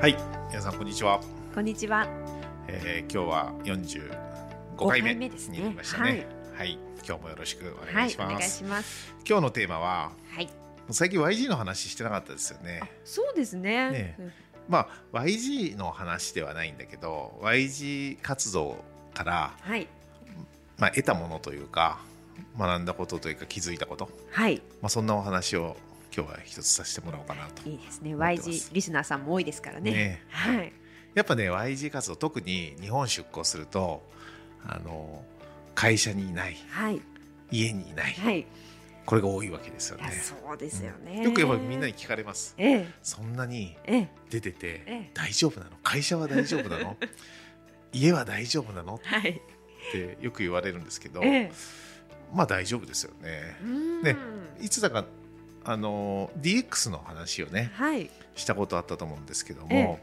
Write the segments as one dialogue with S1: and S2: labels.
S1: はい。皆さんこんにちは、
S2: こんにちは。
S1: えー、今日は45回目になりましたね。はい、今日もよろしくお願いします,、
S2: はい、お願いします。
S1: 今日のテーマは
S2: はい。
S1: 最近 YG の話してなかったですよね。
S2: そうですね。
S1: ね。まあ YG の話ではないんだけど YG 活動から、
S2: はい。
S1: まあ、得たものというか学んだことというか気づいたこと、
S2: はい。
S1: まあ、そんなお話を今日は一つさせてもらおうかなと
S2: いいですね。
S1: 思ってます。
S2: YG リスナーさんも多いですからね。
S1: ね
S2: はい。
S1: やっぱね YG 活動特に日本出向するとあの会社にいない。
S2: はい。
S1: 家にいない。
S2: はい。
S1: これが多いわけですよね。
S2: そうですよね、
S1: よくやっぱりみんなに聞かれます。
S2: ええ。
S1: そんなに
S2: ええ。
S1: 出てて
S2: ええ。
S1: 大丈夫なの？会社は大丈夫なの？家は大丈夫なの？っ
S2: はい。
S1: てよく言われるんですけど、
S2: ええ。
S1: まあ大丈夫ですよね。
S2: うん。
S1: ねいつだかあの DX の話をね
S2: はい。
S1: したことあったと思うんですけども、
S2: え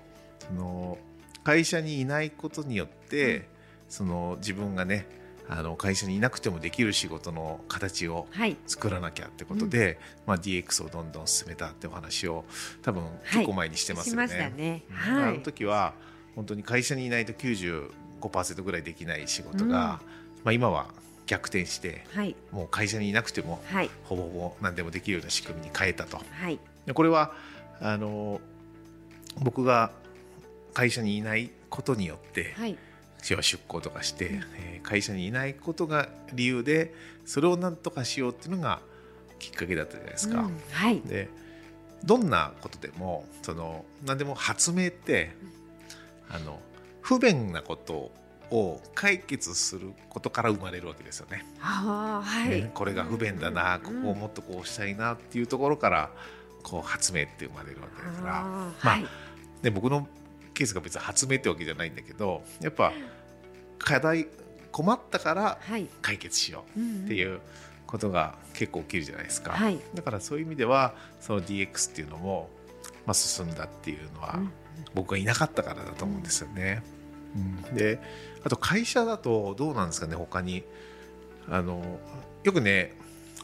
S1: その会社にいないことによって、
S2: うん。
S1: その自分がねあの会社にいなくてもできる仕事の形を
S2: はい。
S1: 作らなきゃってことで、まあ、DX をどんどん進めたってお話を多分結構前にしてますよね。
S2: しましたね。
S1: うん。あの
S2: はい
S1: 時は本当に会社にいないと95%ぐらいできない仕事が、まあ、今は逆転して
S2: はい。
S1: もう会社にいなくても
S2: はい。
S1: ほぼほぼ何でもできるような仕組みに変えたと。
S2: はい。
S1: でこれはあの僕が会社にいないことによって、
S2: はい。
S1: 要は出向とかして、
S2: うん。
S1: えー会社にいないことが理由でそれを何とかしようっていうのがきっかけだったじゃないですか。
S2: うん。はい。
S1: でどんなことでもその何でも発明ってあの不便なことを解決することから生まれるわけですよね。
S2: はい、
S1: ねこれが不便だな、
S2: うん。
S1: ここをもっとこうしたいなっていうところからこう発明って生まれるわけだから。まあ
S2: はい。
S1: で僕のケースが別に発明ってわけじゃないんだけどやっぱ課題困ったから
S2: はい。
S1: 解決しようっていうことが結構起きるじゃないですか、
S2: はい。
S1: だからそういう意味ではその DX っていうのも、まあ、進んだっていうのは
S2: うん。
S1: 僕がいなかったからだと思うんですよね。うん、であと会社だとどうなんですかね他に。あのよくね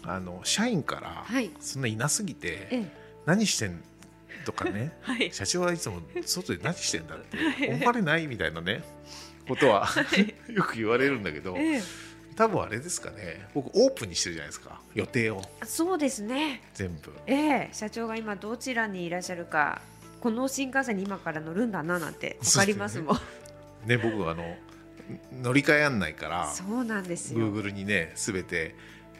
S1: あの社員から
S2: はい。
S1: そんないなすぎて
S2: ええ。
S1: 何してんとかね
S2: はい。
S1: 社長はいつも外で何してんだって思われないみたいなねことは よく言われるんだけど
S2: ええ。
S1: 多分あれですかね僕オープンにしてるじゃないですか予定を。
S2: そうですね。
S1: 全部。
S2: ええ社長が今どちらにいらっしゃるかこの新幹線に今から乗るんだななんてわかりますもん。
S1: ね僕あの乗り換え案内から
S2: そうなんですよ。
S1: Google にね全て、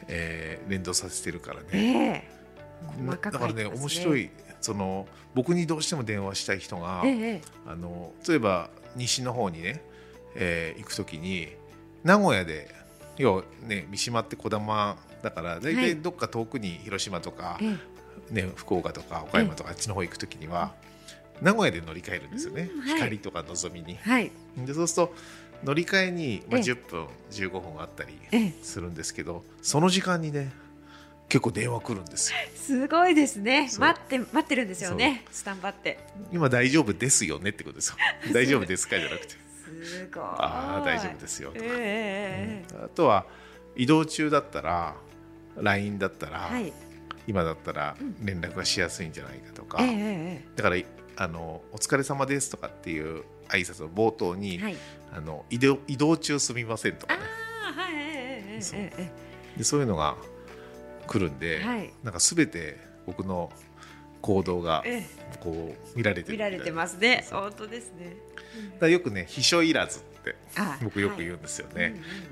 S1: えー連動させてるから
S2: え
S1: ね、
S2: え細かく
S1: だからね面白いその僕にどうしても電話したい人が、
S2: えええ
S1: あの例えば西の方にね、えー行く時に名古屋で要はね三島って児玉だから大
S2: はい。
S1: 体どっか遠くに広島とか、
S2: ええ。
S1: ね、福岡とか岡山とかあっちの方行く時には名古屋で乗り換えるんですよね、
S2: うんはい。
S1: 光とかのぞみに。
S2: えはい。
S1: でそうすると乗り換えに、まあ、
S2: ええ。
S1: 10分15分あったり
S2: ええ。
S1: するんですけどその時間にね結構電話来るんですよ。
S2: すごいですね。待って待ってるんですよねスタンバって。
S1: 今大丈夫ですよねってことですよ。大丈夫ですか？じゃなくて。
S2: すごい。
S1: ああ大丈夫ですよとか、
S2: えええええ
S1: あとは移動中だったら LINE だったら、
S2: えはい。
S1: 今だったら
S2: うん。
S1: 連絡がしやすいんじゃないかとか、
S2: えええ。
S1: だからあの「お疲れ様です」とかっていう挨拶の冒頭に、
S2: えはい。
S1: あの移動移動中すみませんとか
S2: あ
S1: ねそう
S2: ええ
S1: でそういうのが来るんで、
S2: はい。
S1: なんか全て僕の行動が
S2: え
S1: こう見られてる
S2: 見られてますね。本当ですね。
S1: だよくね秘書いらずって
S2: あ
S1: 僕よく言
S2: う
S1: うんですよね、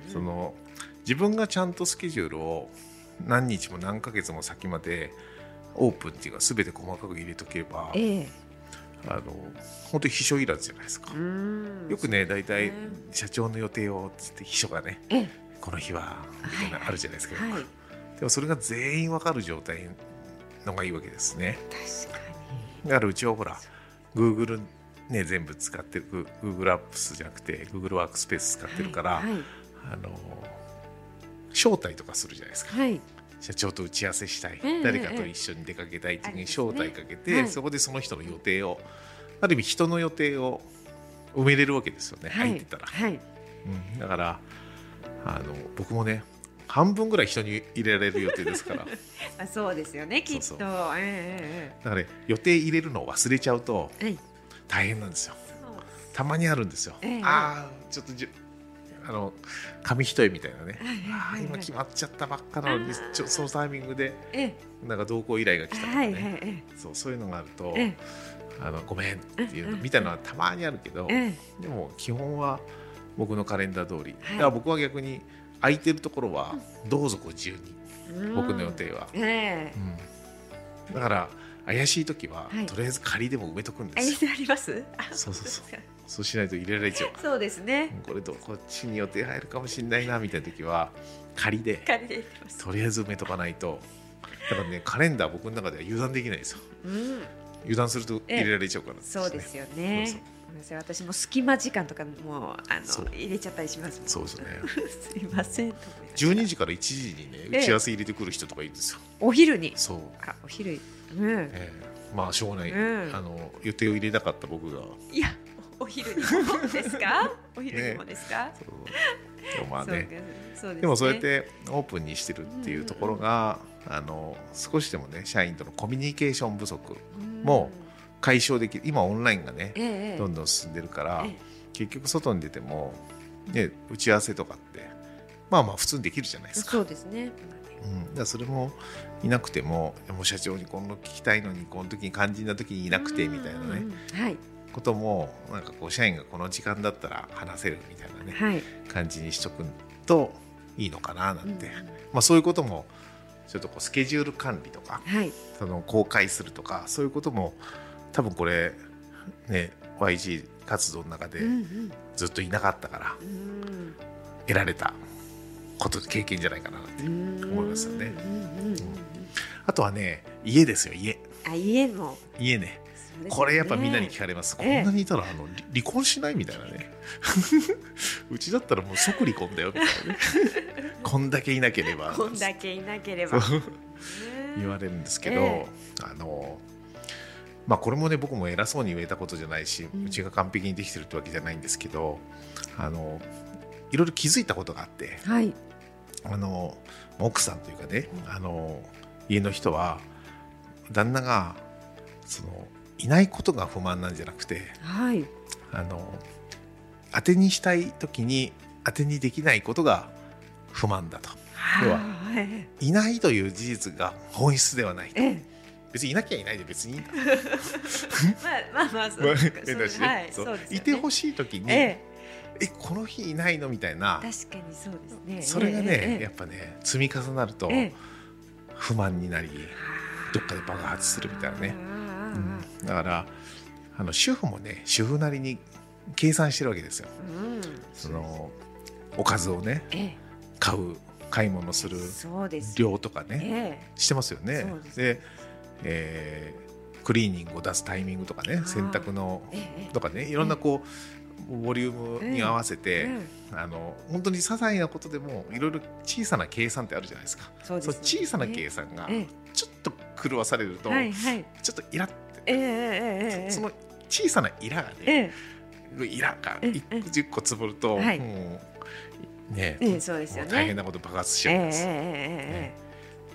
S2: ん。
S1: その自分がちゃんとスケジュールを何日も何ヶ月も先までオープンっていうか全て細かく入れとけば
S2: ええ
S1: あの本当に秘書いらずじゃないですか、
S2: うん。
S1: よくね大体
S2: ね
S1: 社長の予定をつって秘書がね
S2: ええ。
S1: この日はみたいなあるじゃないですか、
S2: はい。
S1: でもそれが全員わかる状態のがいいわけですね。だからうちはほら Google ね、全部使ってる Google アップスじゃなくて Google ワークスペース使ってるから、
S2: はい。
S1: あの招待とかするじゃないですか。
S2: はい
S1: 社長と打ち合わせしたい、
S2: ええ
S1: 誰かと一緒に出かけたい時に
S2: ありますね。
S1: 招待かけて、
S2: はい。
S1: そこでその人の予定をある意味人の予定を埋めれるわけですよね、
S2: はい。
S1: 空いてたら、
S2: はい。
S1: うん、だからあの僕もね半分ぐらい人に入れられる予定ですから。
S2: あそうですよねきっと。
S1: だから、ね、予定入れるのを忘れちゃうと大変なんですよ。たまにあるんですよ、
S2: ええ。
S1: ああちょっとじゅあの紙一重みたいなね、今決まっちゃったばっかなのにそのタイミングで
S2: え
S1: なんか同行依頼が来たとかね、
S2: はいはいえ
S1: そうそういうのがあると、
S2: え
S1: あのごめんっていうのみたいなのはたまにあるけど、
S2: え
S1: でも基本は僕のカレンダー通り、
S2: はい。
S1: だから僕は逆に空いてるところはどうぞご自由に、
S2: うん
S1: 僕の予定は、だから怪しい時は、
S2: はい。
S1: とりあえず仮でも埋めとくん
S2: あ
S1: ですよ。
S2: あります？あ
S1: そうそうそうそうしないと入れられちゃう
S2: そうですね。
S1: これとこっちに予定入るかもしれないなみたいな時は仮で
S2: 借りていきます。
S1: とりあえず埋めとかないとだからねカレンダー僕の中では油断できないですよ。
S2: うん。
S1: 油断すると入れられちゃうからね。
S2: そうですよね。私も隙間時間とかもあの入れちゃったりします
S1: そうですね。
S2: すいませんと思いました。
S1: 12時から1時にね
S2: ええ。
S1: 打ち合わせ入れてくる人とかいるんですよ、
S2: お昼に？
S1: そう、
S2: あお昼うん。
S1: ええ。まあしょうがない、
S2: うん。
S1: あの予定を入れなかった僕が。
S2: いやお昼にもですか？お昼にもですか、
S1: そう。でもまあね。
S2: ね。
S1: でもそうやってオープンにしてるっていうところが、あの少しでもね社員とのコミュニケーション不足も解消できる。今オンラインがね
S2: うんええ。
S1: どんどん進んでるから、
S2: え
S1: 結局外に出ても、ね、打ち合わせとかってまあまあ普通にできるじゃないですか。
S2: そうですね。
S1: うん、だそれもいなくてもでも社長にこの聞きたいのにこの時に肝心な時にいなくてみたいなね。
S2: うんうん。はい
S1: こともなんかこう社員がこの時間だったら話せるみたいなね
S2: はい。
S1: 感じにしとくといいのかななんて、
S2: うん
S1: まあ、そういうこともちょっとこうスケジュール管理とか
S2: はい。
S1: その公開するとかそういうことも多分これね YG 活動の中でずっといなかったから
S2: うん。
S1: 得られたこと経験じゃないかなって思いますよね。
S2: うん。
S1: あとはね家ですよ家。
S2: あ家も。
S1: 家ね
S2: ね。
S1: これやっぱみんなに聞かれます、
S2: ええ。
S1: こんなにいたらあの離離婚しないみたいなね。うちだったらもう即離婚だよみたいなね。こんだけいなければ。
S2: こんだけいなければ。
S1: 言われるんですけど、
S2: え
S1: あのまあこれもね僕も偉そうに言えたことじゃないし、
S2: う
S1: うんちが完璧にできてるってわけじゃないんですけどあのいろいろ気づいたことがあって
S2: はい。
S1: あの奥さんというかねあの家の人は旦那がそのいないことが不満なんじゃなくて
S2: はい。
S1: あの当てにしたい時に当てにできないことが不満だと。要は
S2: はい
S1: いないという事実が本質ではないと。
S2: ええ。
S1: 別にいなきゃいないで別にいいんだ。
S2: まあまあまあそう
S1: まあ
S2: そう
S1: 変だしね
S2: はい。
S1: そういてほしい時に、
S2: え
S1: え。この日いないのみたいな。
S2: え確かにそうですね。
S1: それがね、
S2: ええ。
S1: やっぱね積み重なると
S2: ええ。
S1: 不満になり、どっかで爆発するみたいなね、うんだからあの主婦もね主婦なりに計算してるわけですよ。
S2: うん。
S1: そのおかずをね
S2: え
S1: 買う買い物する量とかね
S2: え
S1: してますよね。
S2: で
S1: えークリーニングを出すタイミングとかね洗濯の
S2: えええ
S1: とかねいろんなこうボリュームに合わせて、
S2: え
S1: あの本当に些細なことでもいろいろ小さな計算ってあるじゃないですか。
S2: そうです
S1: そう小さな計算が
S2: え
S1: ちょっと狂わされると、
S2: えはいはい。
S1: ちょっとイラって、
S2: ええええええ
S1: その小さなイラが
S2: え
S1: ね、
S2: え
S1: イラが
S2: ええ
S1: 10個つぶると、
S2: はい。
S1: もうね、
S2: うですよね。
S1: 大変なこと爆発しち
S2: ええ
S1: ゃうんです。
S2: え。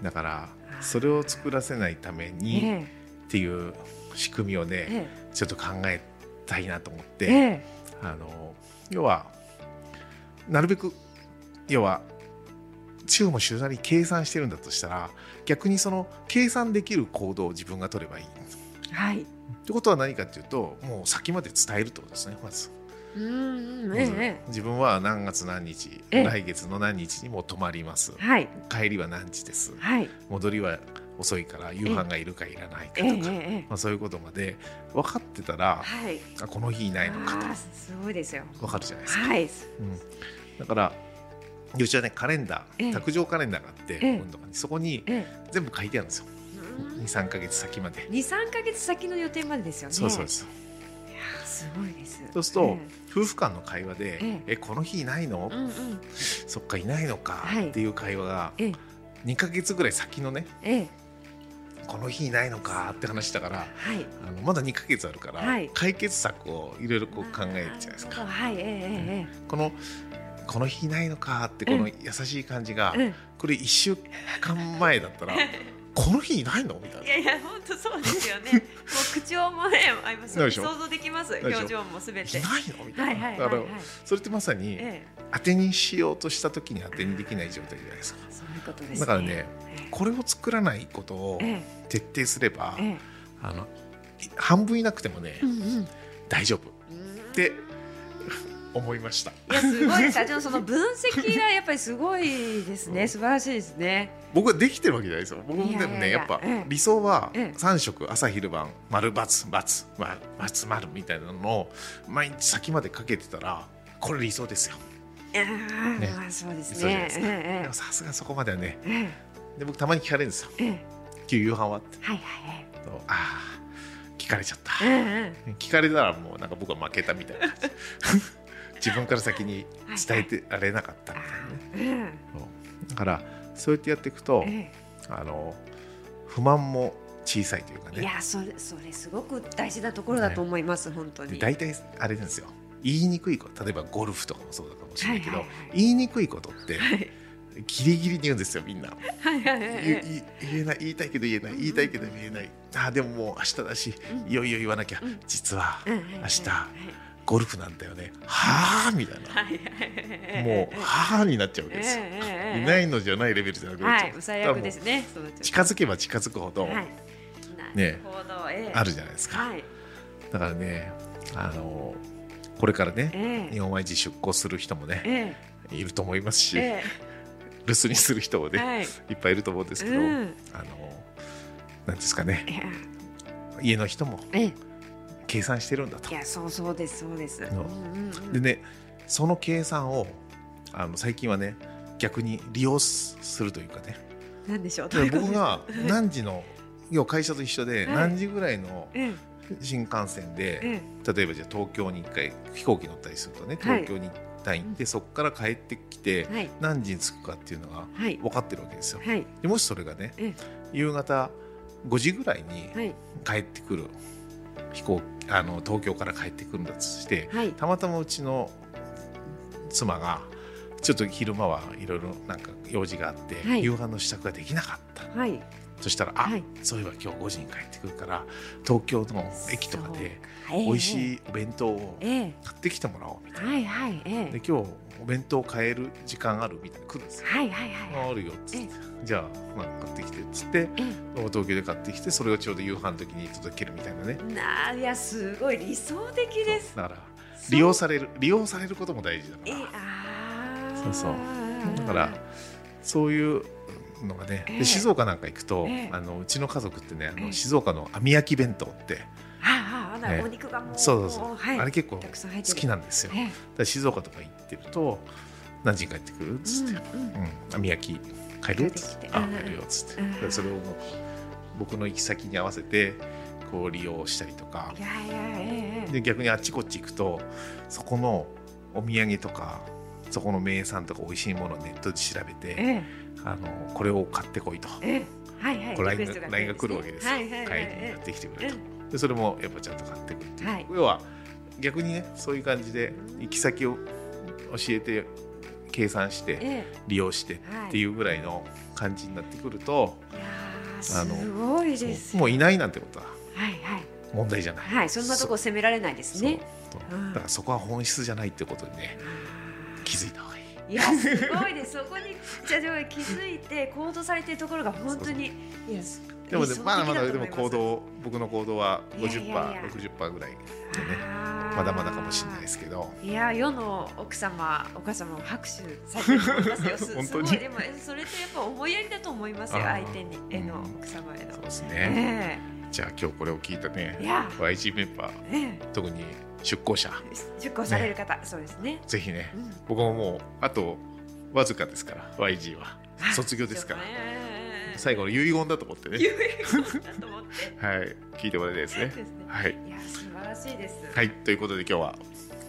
S1: だからそれを作らせないため
S2: え
S1: に
S2: え
S1: っていう仕組みをね、
S2: え
S1: ちょっと考えたいなと思って。
S2: ええ。
S1: あの要はなるべく要は中も週なりに計算してるんだとしたら逆にその計算できる行動を自分が取ればいい。
S2: えはい。
S1: ってことは何かっていうともう先まで伝えるってことですねまず。
S2: うんうんええ
S1: 自分は何月何日
S2: ええ。
S1: 来月の何日にもう泊まります。
S2: はい。
S1: 帰りは何時です。
S2: はい。
S1: 戻りは遅いから夕飯がいるかいらないか
S2: ええ
S1: とか、
S2: ええ。
S1: まあ、そういうことまで分かってたら
S2: はい。
S1: あこの日いないのか
S2: あーすごいですよ。
S1: と分かるじゃないですか。
S2: はい。
S1: うん、だからうちはねカレンダ
S2: ええ。
S1: ー卓上カレンダーがあって、
S2: ええ。
S1: 今度はねそこに
S2: え
S1: 全部書いてあるんですよ。
S2: え
S1: 23か月先まで、
S2: 二三ヶ月先の予定までですよね。
S1: そうそうです
S2: ーすごいです。
S1: そうすると、夫婦間の会話で「
S2: え
S1: え。この日いないの？
S2: えうんうん。
S1: そっかいないのか」
S2: はい。
S1: っていう会話が
S2: ええ。
S1: 2か月ぐらい先のね
S2: ええ「
S1: この日いないのか」って話だから
S2: はい。
S1: あのまだ2か月あるから、
S2: はい。
S1: 解決策をいろいろこう考えるじゃないですか。
S2: はいえええ
S1: このこの日いないのか？ってこの優しい感じが、
S2: えええ
S1: これ1週間前だったら この日いないの？みたいな。
S2: いやいや本当そうですよね。もう口調もねあります想像できます。表情もすべて。
S1: いないの？みたいな、だから
S2: はい。
S1: それってまさに
S2: え
S1: 当てにしようとした時に当てにできない状態じゃないですか。
S2: えそういうことですね。
S1: だからね
S2: え
S1: これを作らないことを
S2: え
S1: 徹底すれば、
S2: ええ。
S1: あのい半分いなくてもね。大丈夫
S2: うん。
S1: って思いました。
S2: いやすごい。社長その分析がやっぱりすごいですね。素晴らしいですね。
S1: 僕はできてるわけじゃないですよ。僕もでもねやっぱ
S2: ええ。
S1: 理想は
S2: ええ
S1: 3食朝昼晩丸××××丸みたいなのを毎日先までかけてたらこれ理想ですよ。ね。
S2: まあそうですね。
S1: でもさすがそこまではね
S2: ええ。
S1: で僕たまに聞かれるんですよ。今日夕飯はって。
S2: はいはい
S1: ああ聞かれちゃった。聞かれたらもうなんか僕は負けたみたいな自分から先に伝えてられなかったみたいなね。うだからそうやってやっていくと
S2: ええ。
S1: あの不満も小さいというか
S2: えい
S1: ね
S2: やそれそれすごく大事なところだと思います、本当に。
S1: で大体あれなんですよ。言いにくいこと例えばゴルフとかもそうだかもしれないけど、
S2: はいはいはい。
S1: 言いにくいことって
S2: はい。
S1: ギリギリに言うんですよみんな。
S2: はいはいはい
S1: 言い。言えない言いたいけど言えない言いたいけど言えない。あーでももう明日だし
S2: うん。
S1: いよいよ言わなきゃ、
S2: うん。
S1: 実は
S2: うん。
S1: 明日
S2: はい
S1: ゴルフなんだよね。はあみたいな。もうはあになっちゃうわけです。よいないのじゃないレベルじゃなくなっち
S2: 最悪ですね。
S1: 近づけば近づくほどねあるじゃないですか、
S2: はい。
S1: だからねあのこれからね
S2: ええ。
S1: 日本毎日出向する人もね
S2: え
S1: いると思いますし、
S2: え
S1: 留守にする人もね、
S2: い。
S1: いっぱいいると思うんですけど、
S2: うん。
S1: あのなんですかね。家の人も
S2: ええ
S1: 計算してるんだと
S2: い。や、そうそうです、そうです。
S1: でねその計算をあの最近はね逆に利用すするというかね
S2: なんでしょう。
S1: で僕が何時の要は会社と一緒で
S2: はい
S1: 何時ぐらいの
S2: え
S1: 新幹線で、
S2: ええ
S1: 例えばじゃあ東京に一回飛行機乗ったりするとね
S2: はい
S1: 東京に一旦行って、そこから帰ってきて。何時に着くかっていうのが
S2: はい。
S1: 分かってるわけですよ。
S2: はい。
S1: でもしそれがね
S2: え
S1: 夕方5時ぐらいに。帰ってくる飛行あの東京から帰ってくるんだとして
S2: はい。
S1: たまたまうちの妻がちょっと昼間はいろいろなんか用事があって、
S2: はい
S1: 夕飯の支度ができなかった
S2: はい。
S1: そしたらあ、
S2: はい
S1: そういえば今日5時に帰ってくるから東京の駅とかで美味し
S2: い。
S1: いお弁当を
S2: ええ
S1: 買ってきてもらおうみたいな。
S2: はいはい。ええ
S1: で今日お弁当買える時間あるみたいな来るんですよ。
S2: はいはいはい。
S1: あるよっつって。
S2: え
S1: じゃあ、まあ、買ってきてっつって
S2: え
S1: 東京で買ってきてそれをちょうど夕飯の時に届けるみたいなね。
S2: えなあ、いや、すごい理想的です。
S1: だから。利用される利用されることも大事だか
S2: ええ
S1: ら
S2: ああ。
S1: そうそう。だからそういうのがね、静岡なんか行くと、
S2: ええ。
S1: あのうちの家族ってねあ
S2: ええ。
S1: の静岡の網焼き弁当って、
S2: ああ、あ
S1: ええ。
S2: ら、お肉がもう。
S1: そうそうそう、
S2: はい。
S1: あれ結構好
S2: る。
S1: きなんですよ。だ静岡とか行ってると何時に帰ってくるっつって、
S2: うん。
S1: 網焼き帰るっつって。あ
S2: 帰
S1: るよっつって、それをもう僕の行き先に合わせてこう利用したりとか。で逆にあっちこっち行くとそこのお土産とかそこの名産とか美味しいものをネットで調べて、
S2: ええ。
S1: あのこれを買ってこいと、
S2: ええ。はいはい。
S1: こう LINE が来るわけですよ、帰りにやってきてくれと、
S2: う
S1: でそれもやっぱちゃんと買ってくっていう、
S2: はい。
S1: 要は逆にねそういう感じで行き先を教えて計算して
S2: え
S1: 利用して
S2: はい。
S1: っていうぐらいの感じになってくると、
S2: えいや
S1: あの
S2: ーすごいです。よ
S1: もういないなんてことは
S2: はいはい。
S1: 問題じゃない。
S2: はいそんなとこ責められないですね。
S1: だからそこは本質じゃないってことにね気づいた方がいい。
S2: いやすごいです。そこにじゃあ気づいて行動されてるところが本当にいや
S1: でもねまだまだでも行動僕の行動は
S2: いやいやいや。
S1: 50%60% ぐらいでねまだまだかもしれないですけど。
S2: いや世の奥様お母様も拍手されてますよ。す
S1: 本当に。
S2: でもえそれってやっぱ思いやりだと思いますよ相手にへの
S1: うん
S2: 奥様への。
S1: そうですね、
S2: え。
S1: じゃあ今日これを聞いたね YG メンバー
S2: え。
S1: 特に出向者。
S2: え出向される方、そうですね。
S1: ぜひね
S2: うん。
S1: 僕ももうあとわずかですから YG は。
S2: あ
S1: 卒業ですから。
S2: ね
S1: 最後の遺言だと思ってね。
S2: 言うだと思って。
S1: はい。聞いてもらいたいですね。
S2: ですね。
S1: はい。
S2: いや素晴らしいです。
S1: はい。ということで今日は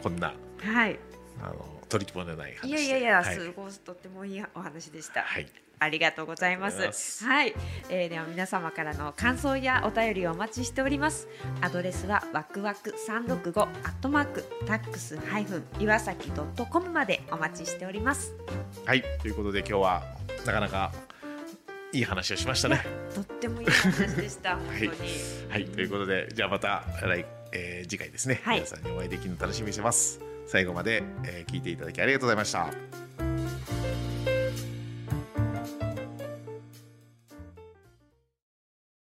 S1: こんな
S2: はい。
S1: あの取り留めのない話
S2: いやいやいや、
S1: はい。
S2: すごいとってもいいお話でした。
S1: はい。ありがとうございます。
S2: す。はい、えー、では皆様からの感想やお便りをお待ちしております。アドレスはワクワク三六五アットマークタックスハイフン岩崎ドットコムまでお待ちしております。
S1: はい。ということで今日はなかなかいい話をしましたね。
S2: とってもいい話でした。本当に。
S1: はい。ということでじゃあまた来、えー次回ですね、
S2: はい。
S1: 皆さんにお会いできるの楽しみにしてます。最後まで、えー聞いていただきありがとうございました